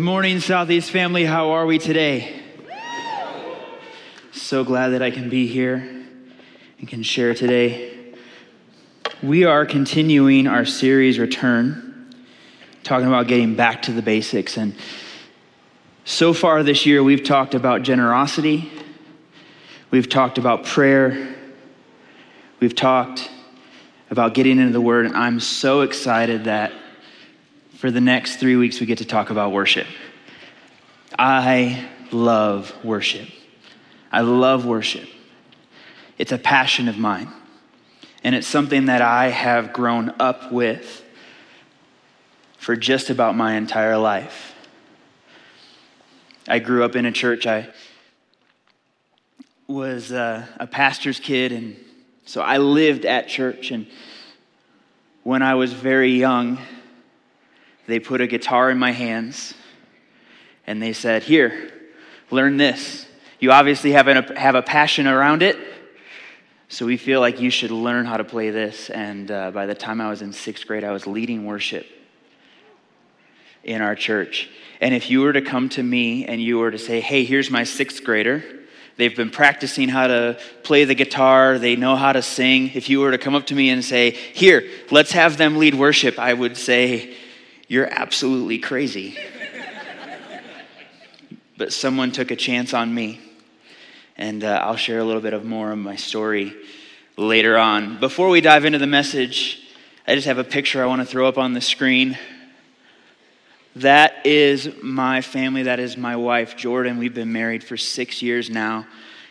Good morning, Southeast family. How are we today? So glad that I can be here and can share today. We are continuing our series, Return, talking about getting back to the basics. And so far this year, we've talked about generosity, we've talked about prayer, we've talked about getting into the Word, and I'm so excited that for the next three weeks we get to talk about worship. I love worship. I love worship. It's a passion of mine, and it's something that I have grown up with for just about my entire life. I grew up in a church. I was a, a pastor's kid, and so I lived at church. And when I was very young, they put a guitar in my hands and they said, Here, learn this. You obviously have a, have a passion around it, so we feel like you should learn how to play this. And uh, by the time I was in sixth grade, I was leading worship in our church. And if you were to come to me and you were to say, Hey, here's my sixth grader, They've been practicing how to play the guitar. They know how to sing. If you were to come up to me and say, Here, let's have them lead worship, I would say, You're absolutely crazy. but someone took a chance on me. And uh, I'll share a little bit of more of my story later on. Before we dive into the message, I just have a picture I want to throw up on the screen. That is my family. That is my wife, Jordan. We've been married for six years now.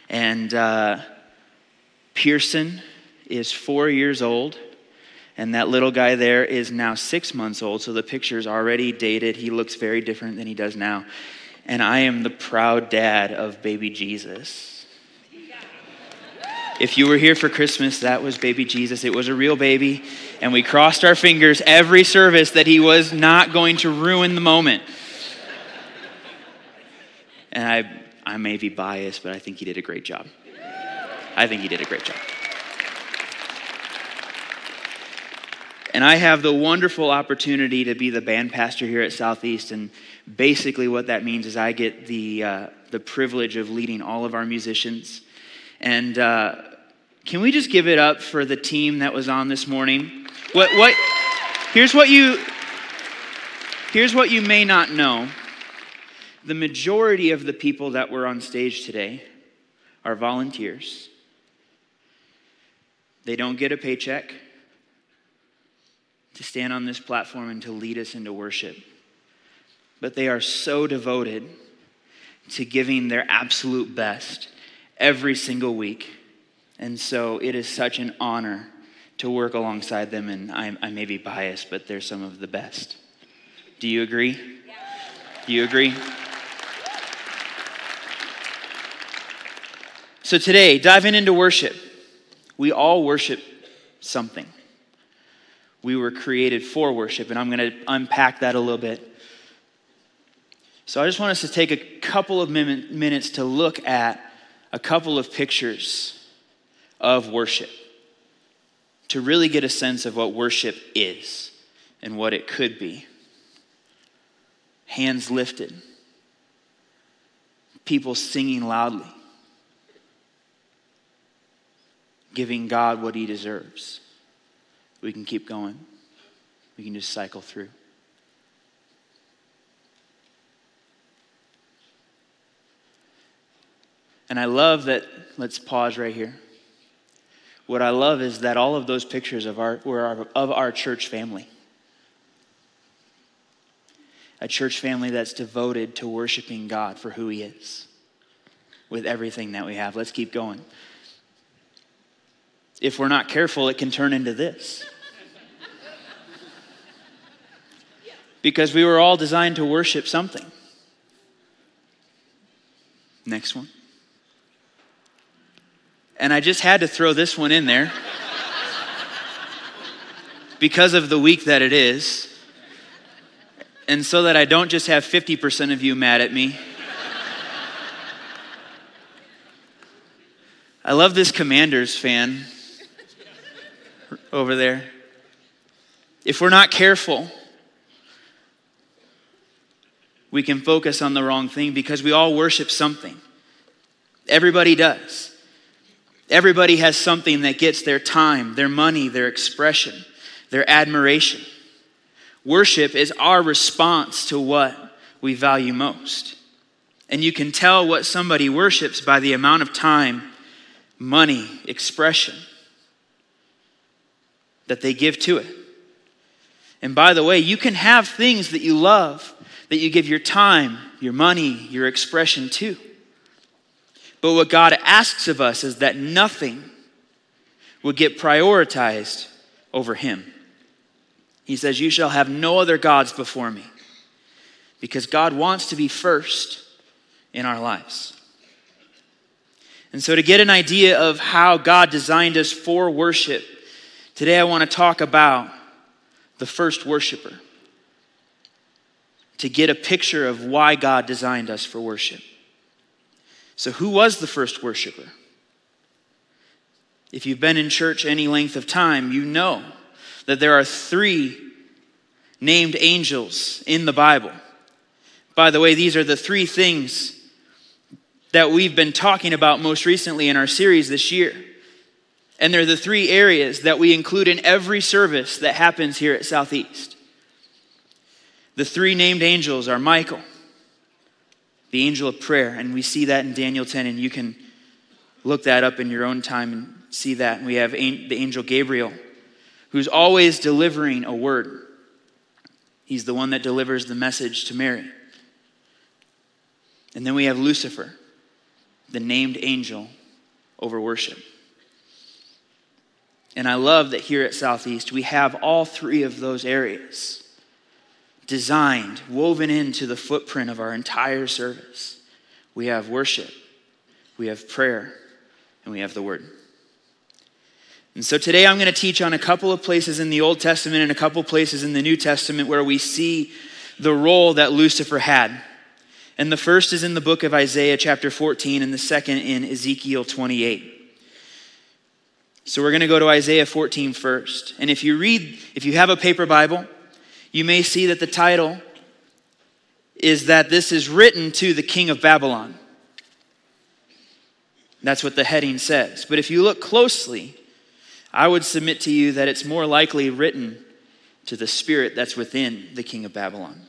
And uh, Pearson is four years old. And that little guy there is now six months old. So the picture's already dated. He looks very different than he does now. And I am the proud dad of baby Jesus. If you were here for Christmas, that was baby Jesus. It was a real baby. And we crossed our fingers every service that he was not going to ruin the moment. And I, I may be biased, but I think he did a great job. I think he did a great job. And I have the wonderful opportunity to be the band pastor here at Southeast. And basically, what that means is I get the, uh, the privilege of leading all of our musicians. And uh, can we just give it up for the team that was on this morning? What, what, here's what you, here's what you may not know. The majority of the people that were on stage today are volunteers. They don't get a paycheck to stand on this platform and to lead us into worship. But they are so devoted to giving their absolute best every single week. And so it is such an honor to work alongside them, and I, I may be biased, but they're some of the best. Do you agree? Do you agree? So today, diving into worship, we all worship something. We were created for worship, and I'm going to unpack that a little bit. So I just want us to take a couple of minutes to look at a couple of pictures of worship to really get a sense of what worship is and what it could be. Hands lifted, people singing loudly, giving God what he deserves. We can keep going, we can just cycle through. And I love that, let's pause right here. What I love is that all of those pictures of our, were our, of our church family. A church family that's devoted to worshiping God for who He is with everything that we have. Let's keep going. If we're not careful, it can turn into this. Because we were all designed to worship something. Next one. And I just had to throw this one in there because of the week that it is. And so that I don't just have 50% of you mad at me. I love this Commanders fan over there. If we're not careful, we can focus on the wrong thing because we all worship something. Everybody does. Everybody has something that gets their time, their money, their expression, their admiration. Worship is our response to what we value most. And you can tell what somebody worships by the amount of time, money, expression that they give to it. And by the way, you can have things that you love, that you give your time, your money, your expression to. But what God asks of us is that nothing would get prioritized over Him. He says, You shall have no other gods before me. Because God wants to be first in our lives. And so, to get an idea of how God designed us for worship, today I want to talk about the first worshiper. To get a picture of why God designed us for worship. So, who was the first worshiper? If you've been in church any length of time, you know that there are three named angels in the Bible. By the way, these are the three things that we've been talking about most recently in our series this year. And they're the three areas that we include in every service that happens here at Southeast. The three named angels are Michael, the angel of prayer, and we see that in Daniel 10, and you can look that up in your own time and see that. And we have the angel Gabriel, who's always delivering a word. He's the one that delivers the message to Mary. And then we have Lucifer, the named angel over worship. And I love that here at Southeast, we have all three of those areas designed, woven into the footprint of our entire service. We have worship, we have prayer, and we have the Word. And so today I'm going to teach on a couple of places in the Old Testament and a couple places in the New Testament where we see the role that Lucifer had. And the first is in the book of Isaiah, chapter 14, and the second in Ezekiel 28. So we're going to go to Isaiah 14 first. And if you read, if you have a paper Bible, you may see that the title is that this is written to the king of Babylon. That's what the heading says. But if you look closely, I would submit to you that it's more likely written to the spirit that's within the king of Babylon.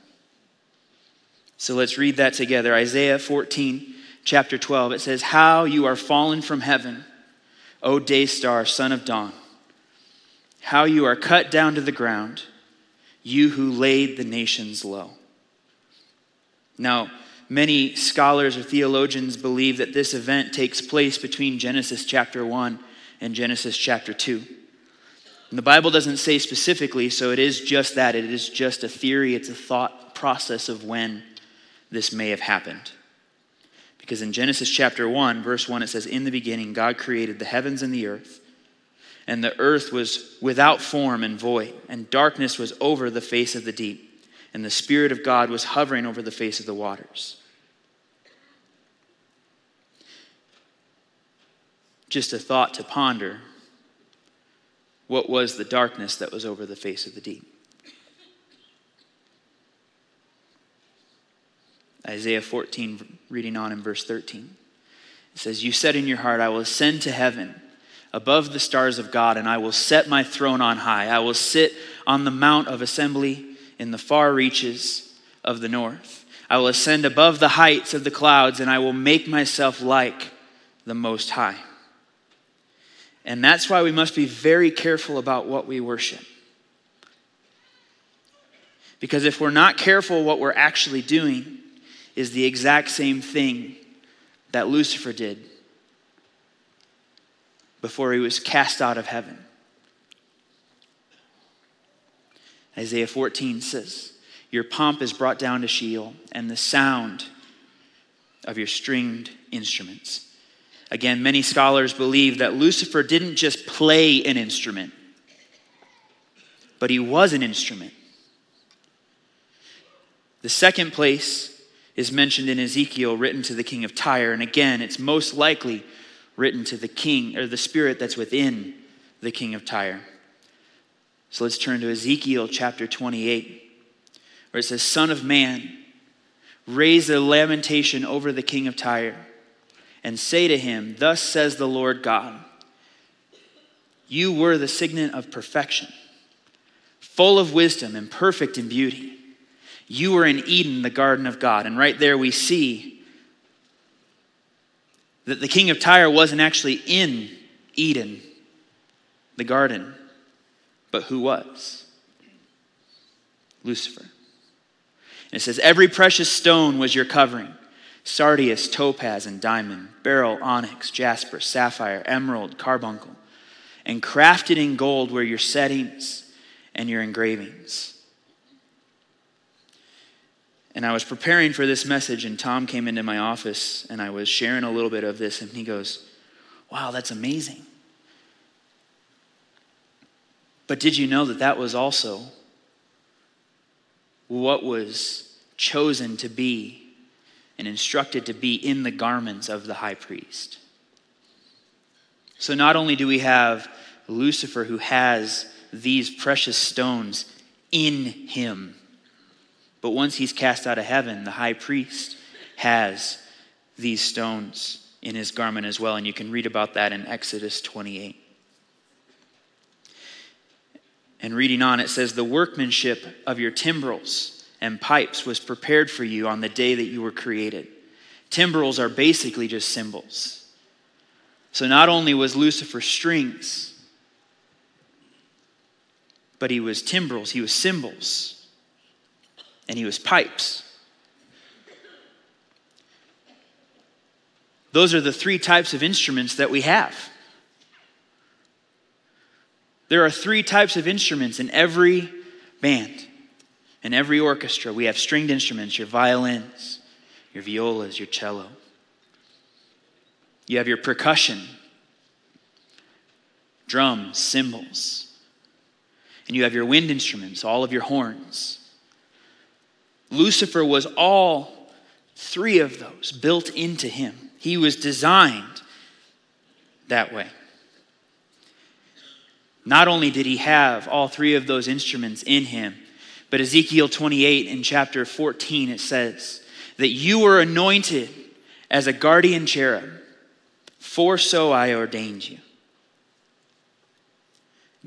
So let's read that together. Isaiah 14, chapter 12. It says, How you are fallen from heaven, O day star, son of dawn. How you are cut down to the ground, you who laid the nations low. Now, many scholars or theologians believe that this event takes place between Genesis chapter 1 and Genesis chapter 2. And the Bible doesn't say specifically, so it is just that. It is just a theory, it's a thought process of when this may have happened. Because in Genesis chapter 1, verse 1, it says, In the beginning, God created the heavens and the earth. And the earth was without form and void, and darkness was over the face of the deep, and the Spirit of God was hovering over the face of the waters. Just a thought to ponder what was the darkness that was over the face of the deep? Isaiah 14, reading on in verse 13. It says, You said in your heart, I will ascend to heaven above the stars of God, and I will set my throne on high. I will sit on the mount of assembly in the far reaches of the north. I will ascend above the heights of the clouds, and I will make myself like the Most High. And that's why we must be very careful about what we worship. Because if we're not careful, what we're actually doing is the exact same thing that Lucifer did before he was cast out of heaven. Isaiah 14 says, Your pomp is brought down to Sheol, and the sound of your stringed instruments. Again, many scholars believe that Lucifer didn't just play an instrument, but he was an instrument. The second place is mentioned in Ezekiel, written to the king of Tyre. And again, it's most likely written to the king or the spirit that's within the king of Tyre. So let's turn to Ezekiel chapter 28, where it says, Son of man, raise a lamentation over the king of Tyre and say to him, Thus says the Lord God, you were the signet of perfection, full of wisdom and perfect in beauty. You were in Eden, the garden of God. And right there we see that the king of Tyre wasn't actually in Eden, the garden, but who was? Lucifer. And it says, Every precious stone was your covering sardius, topaz, and diamond, beryl, onyx, jasper, sapphire, emerald, carbuncle, and crafted in gold were your settings and your engravings. And I was preparing for this message, and Tom came into my office, and I was sharing a little bit of this, and he goes, Wow, that's amazing. But did you know that that was also what was chosen to be and instructed to be in the garments of the high priest? So not only do we have Lucifer who has these precious stones in him, but once he's cast out of heaven, the high priest has these stones in his garment as well. And you can read about that in Exodus 28. And reading on, it says, The workmanship of your timbrels and pipes was prepared for you on the day that you were created. Timbrels are basically just cymbals. So not only was Lucifer strings, but he was timbrels, he was cymbals, and he was pipes. Those are the three types of instruments that we have. There are three types of instruments in every band, in every orchestra. We have stringed instruments, your violins, your violas, your cello. You have your percussion, drums, cymbals. And you have your wind instruments, all of your horns. Lucifer was all three of those built into him. He was designed that way. Not only did he have all three of those instruments in him, but Ezekiel 28 in chapter 14, it says that you were anointed as a guardian cherub, for so I ordained you.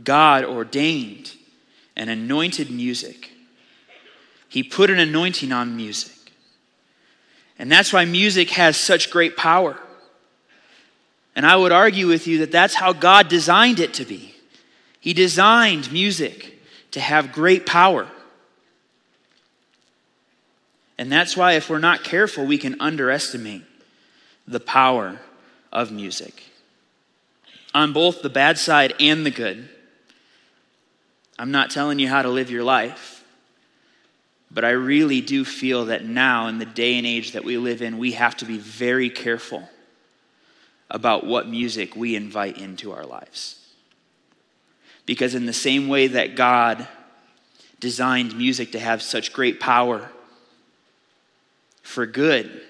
God ordained and anointed music. He put an anointing on music. And that's why music has such great power. And I would argue with you that that's how God designed it to be. He designed music to have great power. And that's why, if we're not careful, we can underestimate the power of music. On both the bad side and the good. I'm not telling you how to live your life, but I really do feel that now, in the day and age that we live in, we have to be very careful about what music we invite into our lives. Because, in the same way that God designed music to have such great power for good,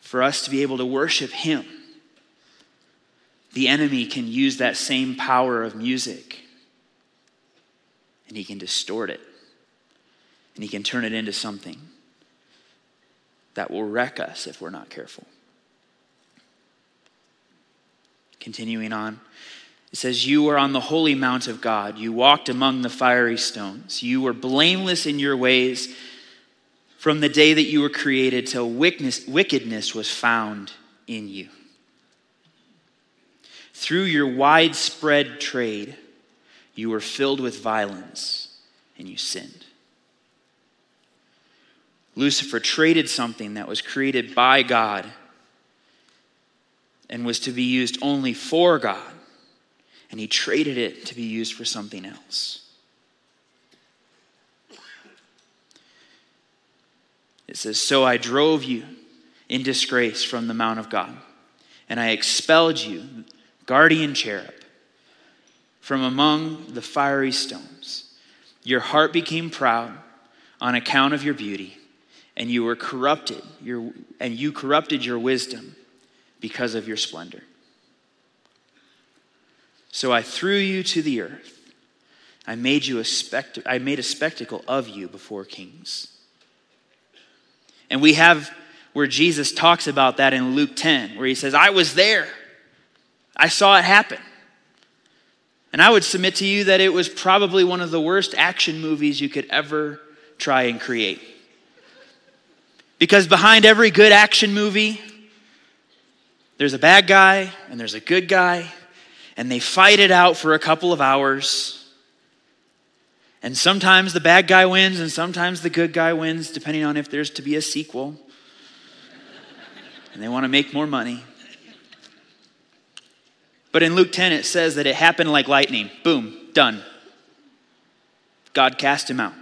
for us to be able to worship Him, the enemy can use that same power of music and he can distort it and he can turn it into something that will wreck us if we're not careful. Continuing on. It says, You were on the holy mount of God. You walked among the fiery stones. You were blameless in your ways from the day that you were created till wickedness was found in you. Through your widespread trade, you were filled with violence and you sinned. Lucifer traded something that was created by God and was to be used only for God and he traded it to be used for something else. It says, So I drove you in disgrace from the Mount of God, and I expelled you, guardian cherub, from among the fiery stones. Your heart became proud on account of your beauty, and you were corrupted, your, and you corrupted your wisdom because of your splendor. So I threw you to the earth. I made you a spect- I made a spectacle of you before kings. And we have where Jesus talks about that in Luke 10, where he says, I was there. I saw it happen. And I would submit to you that it was probably one of the worst action movies you could ever try and create. Because behind every good action movie, there's a bad guy and there's a good guy, and they fight it out for a couple of hours. And sometimes the bad guy wins, and sometimes the good guy wins, depending on if there's to be a sequel. and they want to make more money. But in Luke 10, it says that it happened like lightning. Boom, done. God cast him out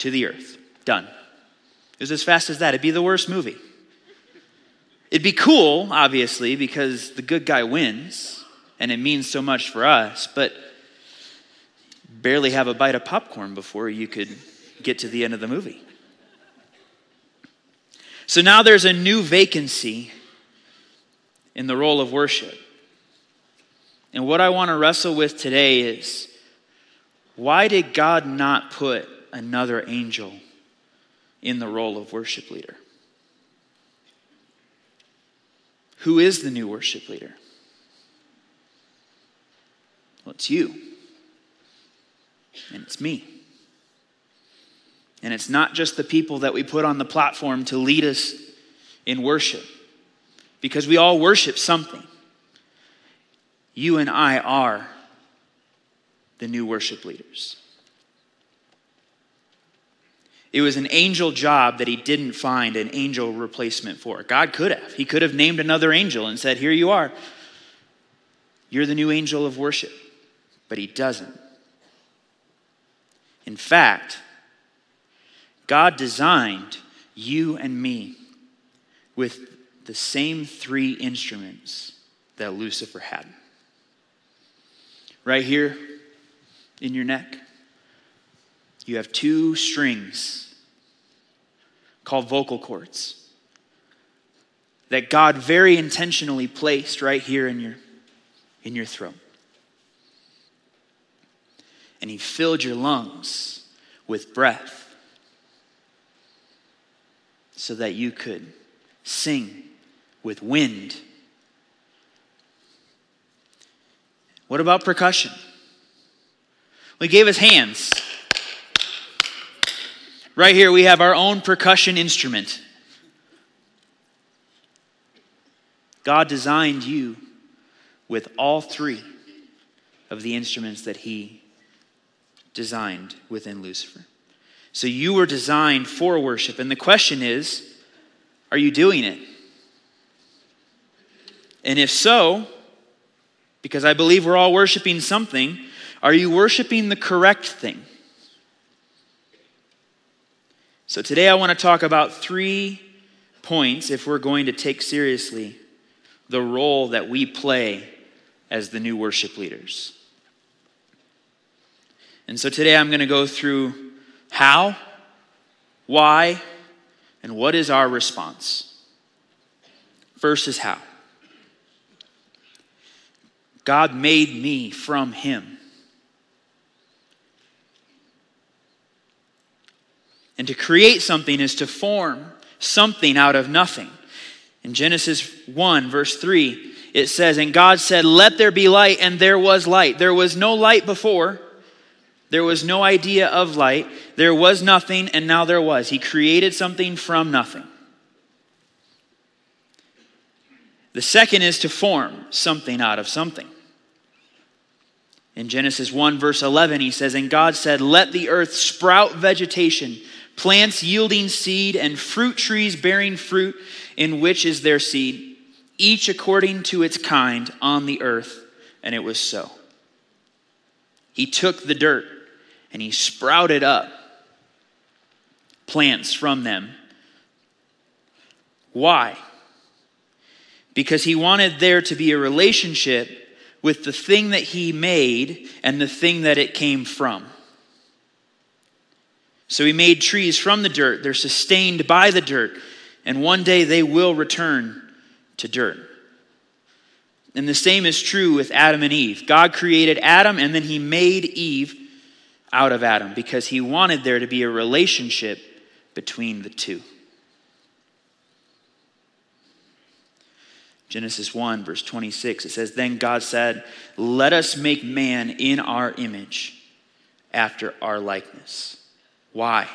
to the earth. Done. It was as fast as that. It'd be the worst movie. It'd be cool, obviously, because the good guy wins and it means so much for us, but barely have a bite of popcorn before you could get to the end of the movie. So now there's a new vacancy in the role of worship. And what I want to wrestle with today is why did God not put another angel in the role of worship leader? Who is the new worship leader? Well, it's you. And it's me. And it's not just the people that we put on the platform to lead us in worship, because we all worship something. You and I are the new worship leaders. It was an angel job that he didn't find an angel replacement for. God could have. He could have named another angel and said, Here you are. You're the new angel of worship. But he doesn't. In fact, God designed you and me with the same three instruments that Lucifer had right here in your neck, you have two strings called vocal cords that God very intentionally placed right here in your, in your throat. And He filled your lungs with breath so that you could sing with wind What about percussion? We gave us hands. Right here, we have our own percussion instrument. God designed you with all three of the instruments that He designed within Lucifer. So you were designed for worship. And the question is are you doing it? And if so, because I believe we're all worshiping something. Are you worshiping the correct thing? So today I want to talk about three points if we're going to take seriously the role that we play as the new worship leaders. And so today I'm going to go through how, why, and what is our response. First is how. God made me from Him. And to create something is to form something out of nothing. In Genesis 1, verse 3, it says, And God said, Let there be light, and there was light. There was no light before. There was no idea of light. There was nothing, and now there was. He created something from nothing. The second is to form something out of something. In Genesis 1, verse 11, he says, And God said, Let the earth sprout vegetation, plants yielding seed, and fruit trees bearing fruit, in which is their seed, each according to its kind on the earth. And it was so. He took the dirt and he sprouted up plants from them. Why? because he wanted there to be a relationship with the thing that he made and the thing that it came from. So he made trees from the dirt. They're sustained by the dirt. And one day they will return to dirt. And the same is true with Adam and Eve. God created Adam and then he made Eve out of Adam because he wanted there to be a relationship between the two. Genesis 1, verse 26, it says, Then God said, Let us make man in our image, after our likeness. Why?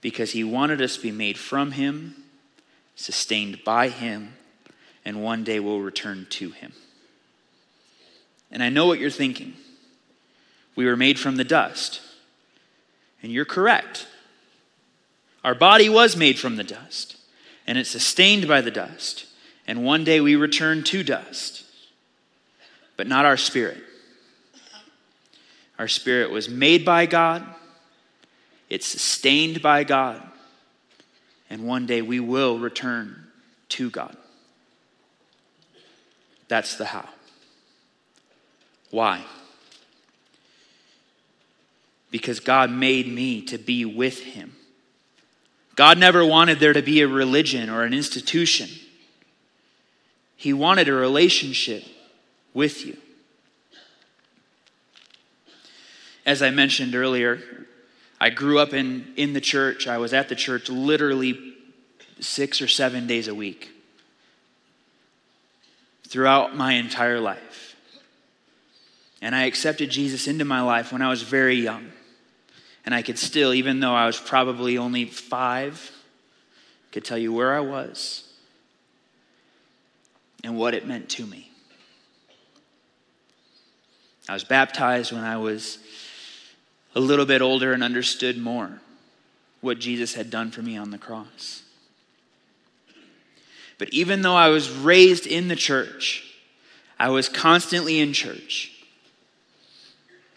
Because he wanted us to be made from him, sustained by him, and one day will return to him. And I know what you're thinking. We were made from the dust. And you're correct. Our body was made from the dust, and it's sustained by the dust and one day we return to dust, but not our spirit. Our spirit was made by God, it's sustained by God, and one day we will return to God. That's the how. Why? Because God made me to be with Him. God never wanted there to be a religion or an institution. He wanted a relationship with you. As I mentioned earlier, I grew up in, in the church. I was at the church literally six or seven days a week throughout my entire life. And I accepted Jesus into my life when I was very young. And I could still, even though I was probably only five, could tell you where I was and what it meant to me. I was baptized when I was a little bit older and understood more what Jesus had done for me on the cross. But even though I was raised in the church, I was constantly in church.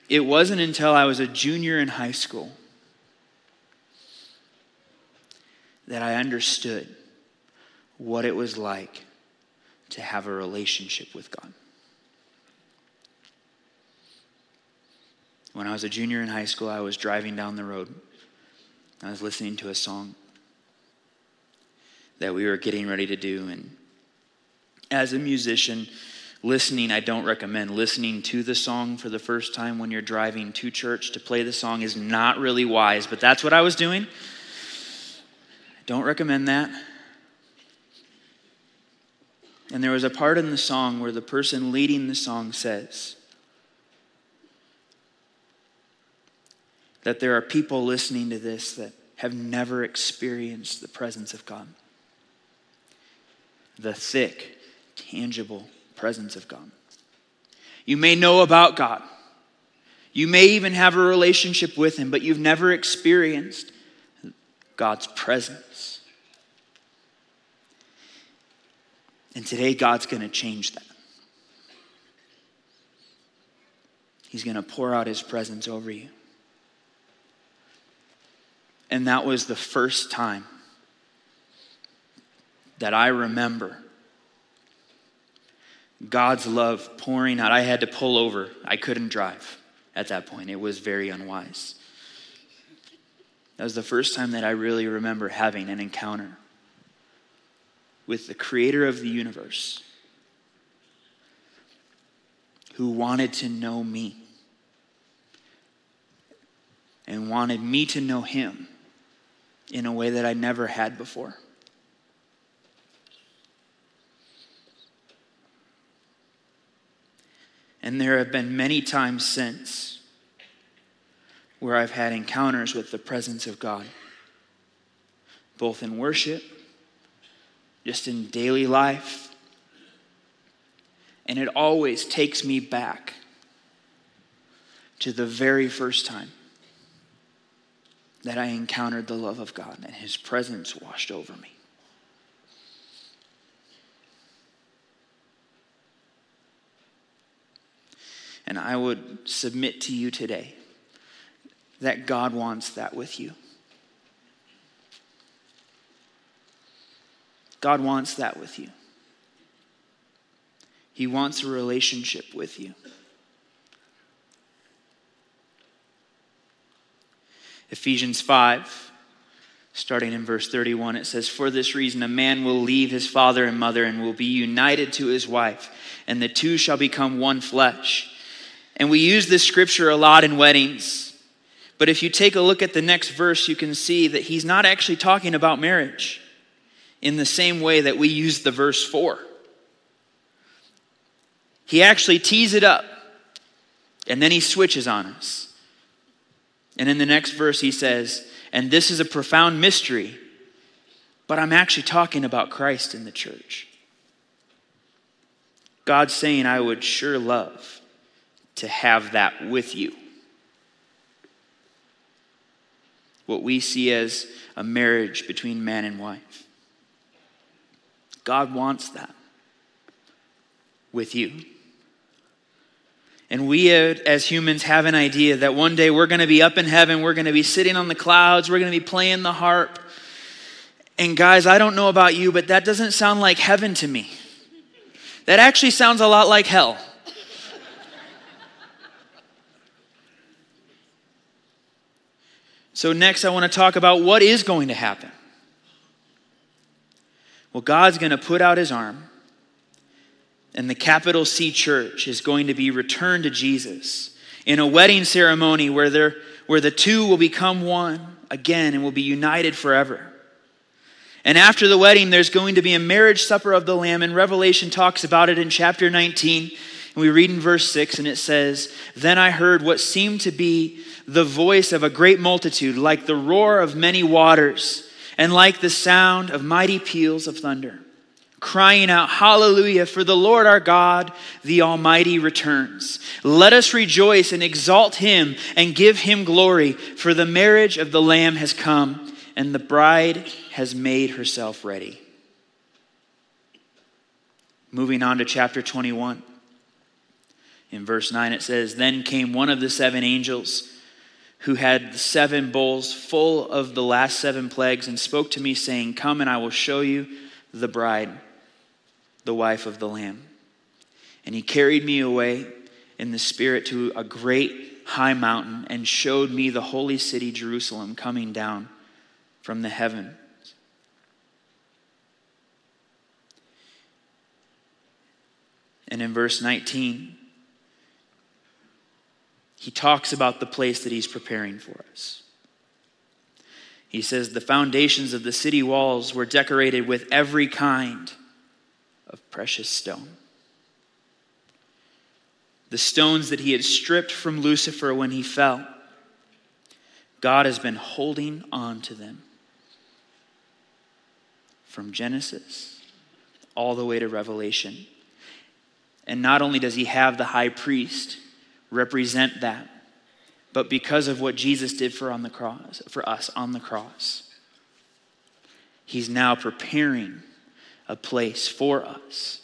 It wasn't until I was a junior in high school that I understood what it was like to have a relationship with God. When I was a junior in high school, I was driving down the road. I was listening to a song that we were getting ready to do. And as a musician, listening, I don't recommend listening to the song for the first time when you're driving to church to play the song is not really wise, but that's what I was doing. I don't recommend that. And there was a part in the song where the person leading the song says that there are people listening to this that have never experienced the presence of God. The thick, tangible presence of God. You may know about God. You may even have a relationship with Him, but you've never experienced God's presence. And today, God's going to change that. He's going to pour out his presence over you. And that was the first time that I remember God's love pouring out. I had to pull over, I couldn't drive at that point. It was very unwise. That was the first time that I really remember having an encounter with the creator of the universe who wanted to know me and wanted me to know him in a way that I never had before. And there have been many times since where I've had encounters with the presence of God, both in worship just in daily life. And it always takes me back to the very first time that I encountered the love of God and His presence washed over me. And I would submit to you today that God wants that with you. God wants that with you. He wants a relationship with you. Ephesians 5, starting in verse 31, it says, For this reason, a man will leave his father and mother and will be united to his wife, and the two shall become one flesh. And we use this scripture a lot in weddings. But if you take a look at the next verse, you can see that he's not actually talking about marriage in the same way that we use the verse for. He actually tees it up and then he switches on us. And in the next verse, he says, And this is a profound mystery, but I'm actually talking about Christ in the church. God's saying, I would sure love to have that with you. What we see as a marriage between man and wife. God wants that with you. And we uh, as humans have an idea that one day we're going to be up in heaven, we're going to be sitting on the clouds, we're going to be playing the harp. And guys, I don't know about you, but that doesn't sound like heaven to me. That actually sounds a lot like hell. So, next, I want to talk about what is going to happen. Well, God's going to put out his arm and the capital C church is going to be returned to Jesus in a wedding ceremony where, where the two will become one again and will be united forever. And after the wedding, there's going to be a marriage supper of the Lamb, and Revelation talks about it in chapter 19. And we read in verse 6, and it says, Then I heard what seemed to be the voice of a great multitude, like the roar of many waters, and like the sound of mighty peals of thunder crying out, Hallelujah, for the Lord our God, the Almighty, returns. Let us rejoice and exalt him and give him glory, for the marriage of the Lamb has come, and the bride has made herself ready. Moving on to chapter 21. In verse 9, it says, Then came one of the seven angels who had seven bowls full of the last seven plagues and spoke to me, saying, Come and I will show you the bride the wife of the Lamb. And he carried me away in the Spirit to a great high mountain and showed me the holy city, Jerusalem, coming down from the heaven. And in verse 19, he talks about the place that he's preparing for us. He says, The foundations of the city walls were decorated with every kind of precious stone. The stones that he had stripped from Lucifer when he fell, God has been holding on to them from Genesis all the way to Revelation. And not only does he have the high priest represent that, but because of what Jesus did for on the cross, for us on the cross, he's now preparing a place for us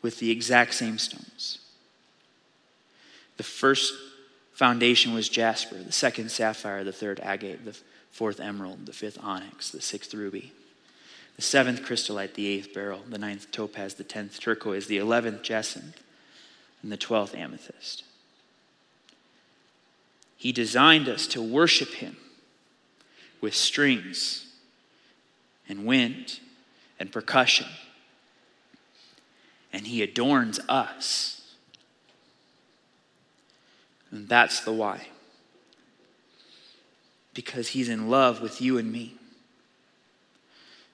with the exact same stones. The first foundation was jasper, the second sapphire, the third agate, the fourth emerald, the fifth onyx, the sixth ruby, the seventh chrysolite, the eighth beryl, the ninth topaz, the tenth turquoise, the eleventh jacinth, and the twelfth amethyst. He designed us to worship him with strings and wind and percussion. And he adorns us. And that's the why. Because he's in love with you and me.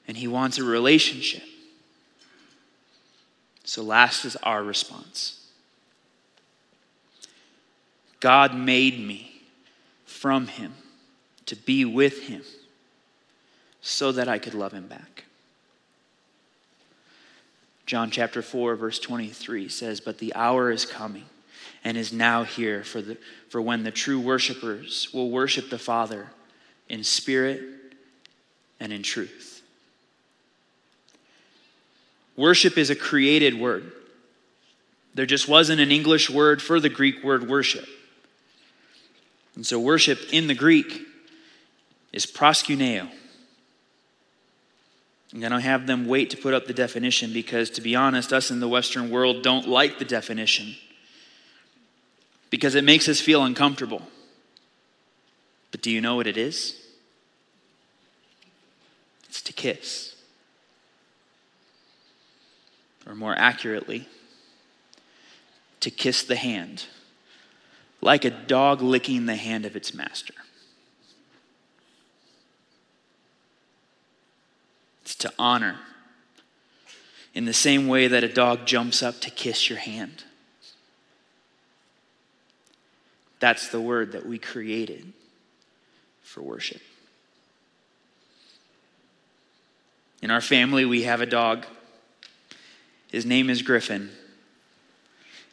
And he wants a relationship. So, last is our response God made me from him to be with him so that I could love him back. John chapter 4, verse 23 says, But the hour is coming and is now here for, the, for when the true worshipers will worship the Father in spirit and in truth. Worship is a created word. There just wasn't an English word for the Greek word worship. And so, worship in the Greek is proskuneo. Going to have them wait to put up the definition because, to be honest, us in the Western world don't like the definition because it makes us feel uncomfortable. But do you know what it is? It's to kiss. Or more accurately, to kiss the hand, like a dog licking the hand of its master. It's to honor. in the same way that a dog jumps up to kiss your hand. That's the word that we created for worship. In our family, we have a dog. His name is Griffin.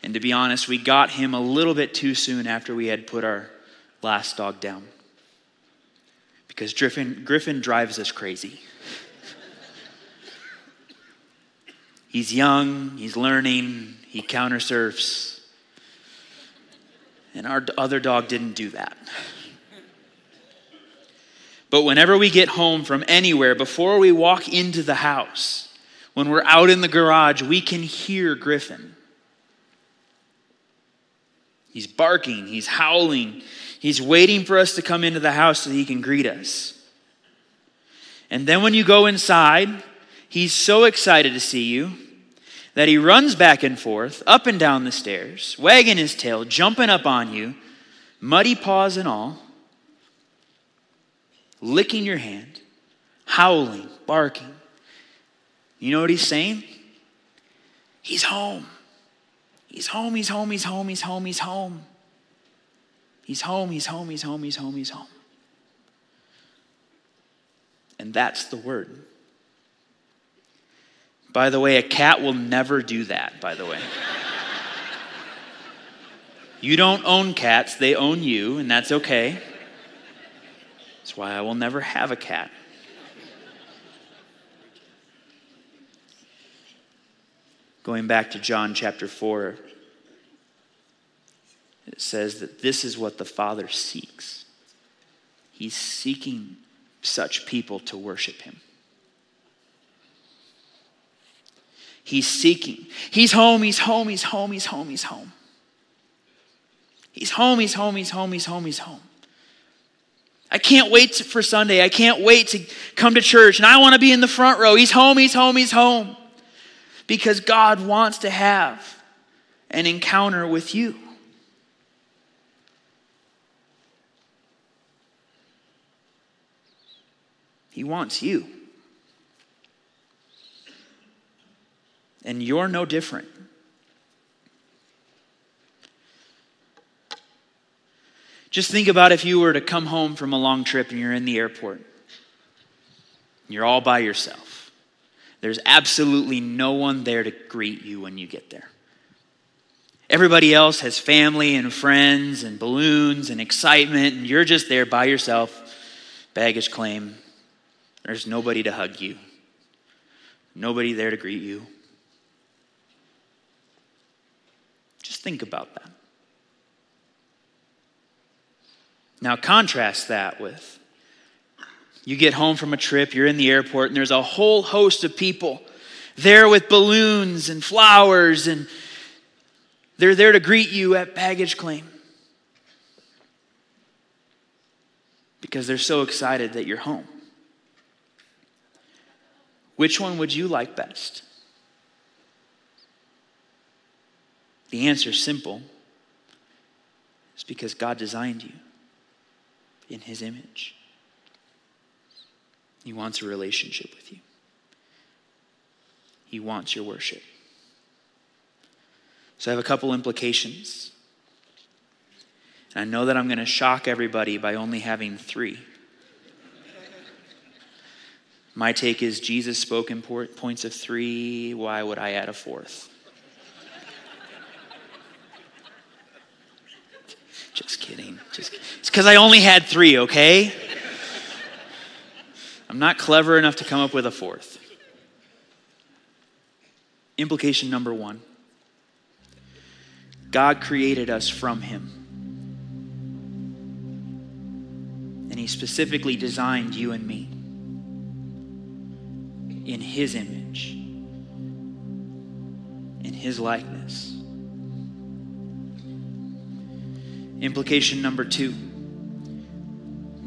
And to be honest, we got him a little bit too soon after we had put our last dog down. Because Griffin, Griffin drives us crazy. He's young, he's learning, he countersurfs. And our other dog didn't do that. But whenever we get home from anywhere, before we walk into the house, when we're out in the garage, we can hear Griffin. He's barking, he's howling, he's waiting for us to come into the house so he can greet us. And then when you go inside, he's so excited to see you that he runs back and forth, up and down the stairs, wagging his tail, jumping up on you, muddy paws and all licking your hand, howling, barking. You know what he's saying? He's home. He's home, he's home, he's home, he's home, he's home. He's home, he's home, he's home, he's home, he's home. And that's the word. By the way, a cat will never do that, by the way. you don't own cats, they own you, and that's okay. That's why I will never have a cat. Going back to John chapter 4, it says that this is what the Father seeks. He's seeking such people to worship Him. He's seeking. He's home, he's home, he's home, he's home, he's home. He's home, he's home, he's home, he's home, he's home. I can't wait for Sunday. I can't wait to come to church and I want to be in the front row. He's home, he's home, he's home. Because God wants to have an encounter with you. He wants you. And you're no different. Just think about if you were to come home from a long trip and you're in the airport. You're all by yourself. There's absolutely no one there to greet you when you get there. Everybody else has family and friends and balloons and excitement, and you're just there by yourself, baggage claim. There's nobody to hug you, nobody there to greet you. Think about that. Now, contrast that with you get home from a trip, you're in the airport, and there's a whole host of people there with balloons and flowers, and they're there to greet you at baggage claim because they're so excited that you're home. Which one would you like best? The answer is simple. It's because God designed you in his image. He wants a relationship with you. He wants your worship. So I have a couple implications. And I know that I'm going to shock everybody by only having three. My take is Jesus spoke in points of three. Why would I add a fourth? Just kidding. Just It's because I only had three, okay? I'm not clever enough to come up with a fourth. Implication number one God created us from Him. And He specifically designed you and me in His image, in His likeness. Implication number two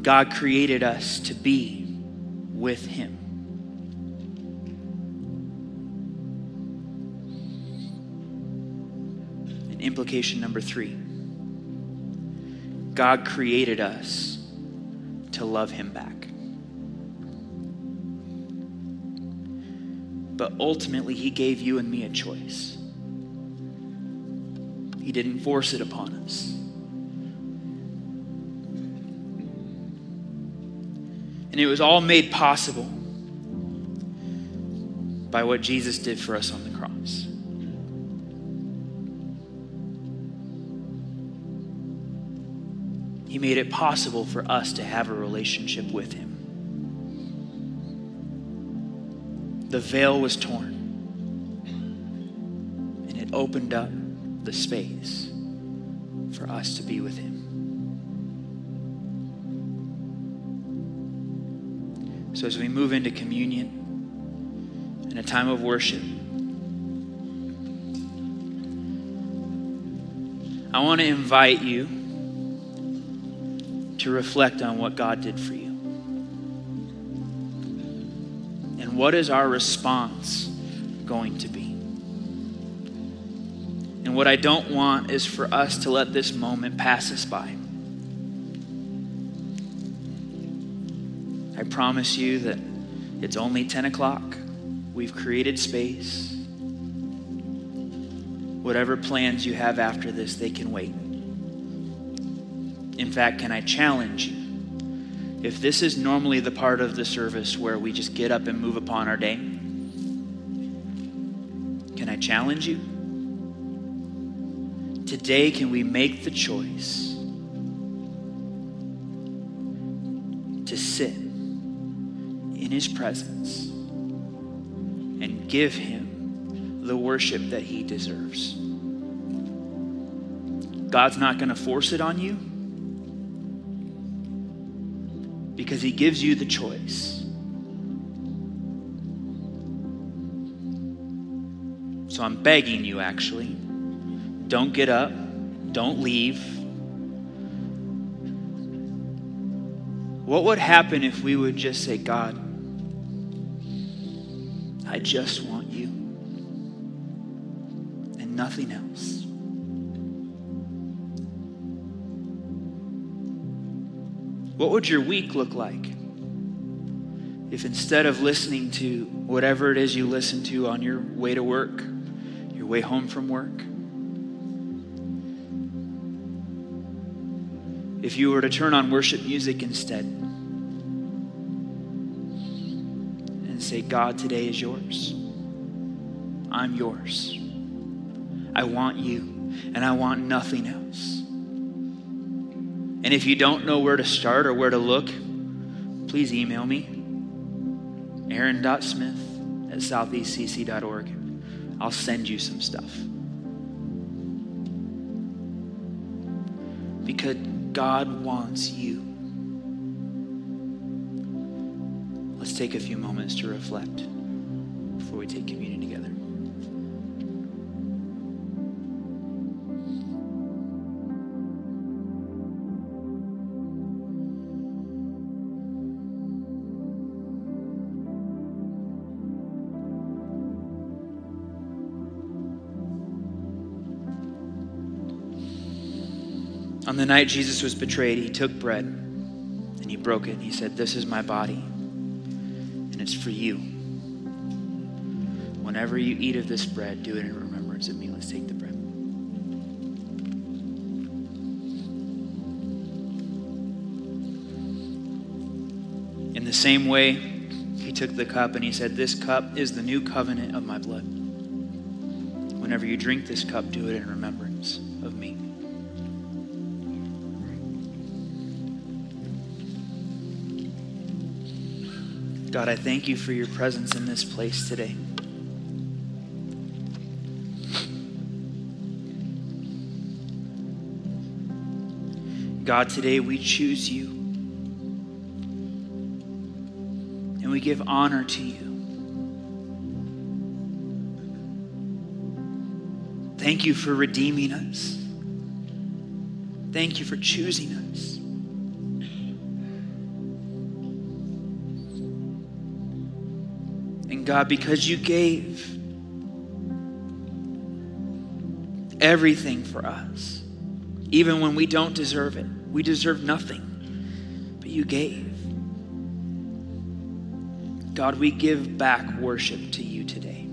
God created us to be with Him. And implication number three God created us to love Him back. but ultimately, He gave you and me a choice. He didn't force it upon us. And it was all made possible by what Jesus did for us on the cross. He made it possible for us to have a relationship with Him. The veil was torn, and it opened up the space for us to be with Him. So, as we move into communion and a time of worship, I want to invite you to reflect on what God did for you. And what is our response going to be? And what I don't want is for us to let this moment pass us by. I promise you that it's only 10 o'clock. We've created space. Whatever plans you have after this, they can wait. In fact, can I challenge you? If this is normally the part of the service where we just get up and move upon our day, can I challenge you? Today, can we make the choice His presence and give Him the worship that He deserves? God's not going to force it on you because he gives you the choice. So I'm begging you, actually, don't get up, don't leave. What would happen if we would just say, God, I just want you and nothing else? What would your week look like if instead of listening to whatever it is you listen to on your way to work, your way home from work, if you were to turn on worship music instead God, today is yours. I'm yours. I want you, and I want nothing else. And if you don't know where to start or where to look, please email me, aaron.smith at southeastcc.org. I'll send you some stuff. Because God wants you. Take a few moments to reflect before we take communion together. On the night Jesus was betrayed, he took bread and he broke it. And he said, This is my body, it's for you. Whenever you eat of this bread, do it in remembrance of me. Let's take the bread. In the same way, he took the cup and he said, This cup is the new covenant of my blood. Whenever you drink this cup, do it in remembrance of me. God, I thank you for your presence in this place today. God, today we choose you and we give honor to you. Thank you for redeeming us. Thank you for choosing us. God, because you gave everything for us, even when we don't deserve it, we deserve nothing, but you gave. God, we give back worship to you today.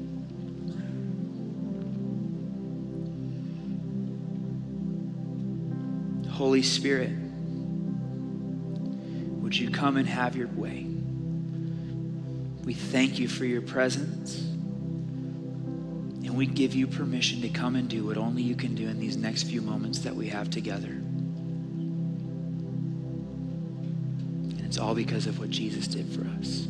Holy Spirit, would you come and have your way? We thank you for your presence. And we give you permission to come and do what only you can do in these next few moments that we have together. And it's all because of what Jesus did for us.